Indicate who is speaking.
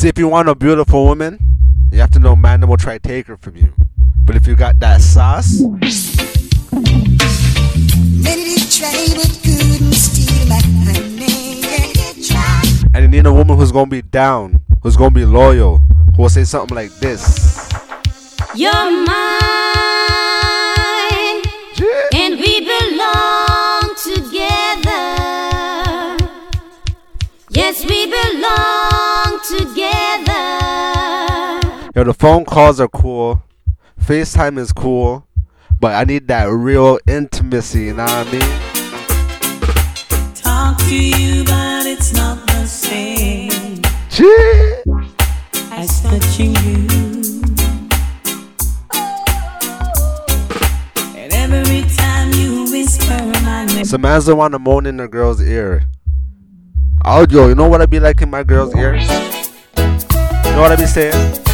Speaker 1: See, if you want a beautiful woman, you have to know man will try to take her from you. But if you got that sauce, and you need a woman who's gonna be down, who's gonna be loyal, who will say something like this.
Speaker 2: You're mine, and we belong together. Yes, we belong together.
Speaker 1: Yo, the phone calls are cool, FaceTime is cool, but I need that real intimacy, you know what I mean?
Speaker 3: Talk to you, but it's not the same
Speaker 1: Shit.
Speaker 3: as touching you. And every time you whisper my name,
Speaker 1: Some man's don't want to moan in a girl's ear. Yo, you know what I be like in my girl's ear? You know what I be saying?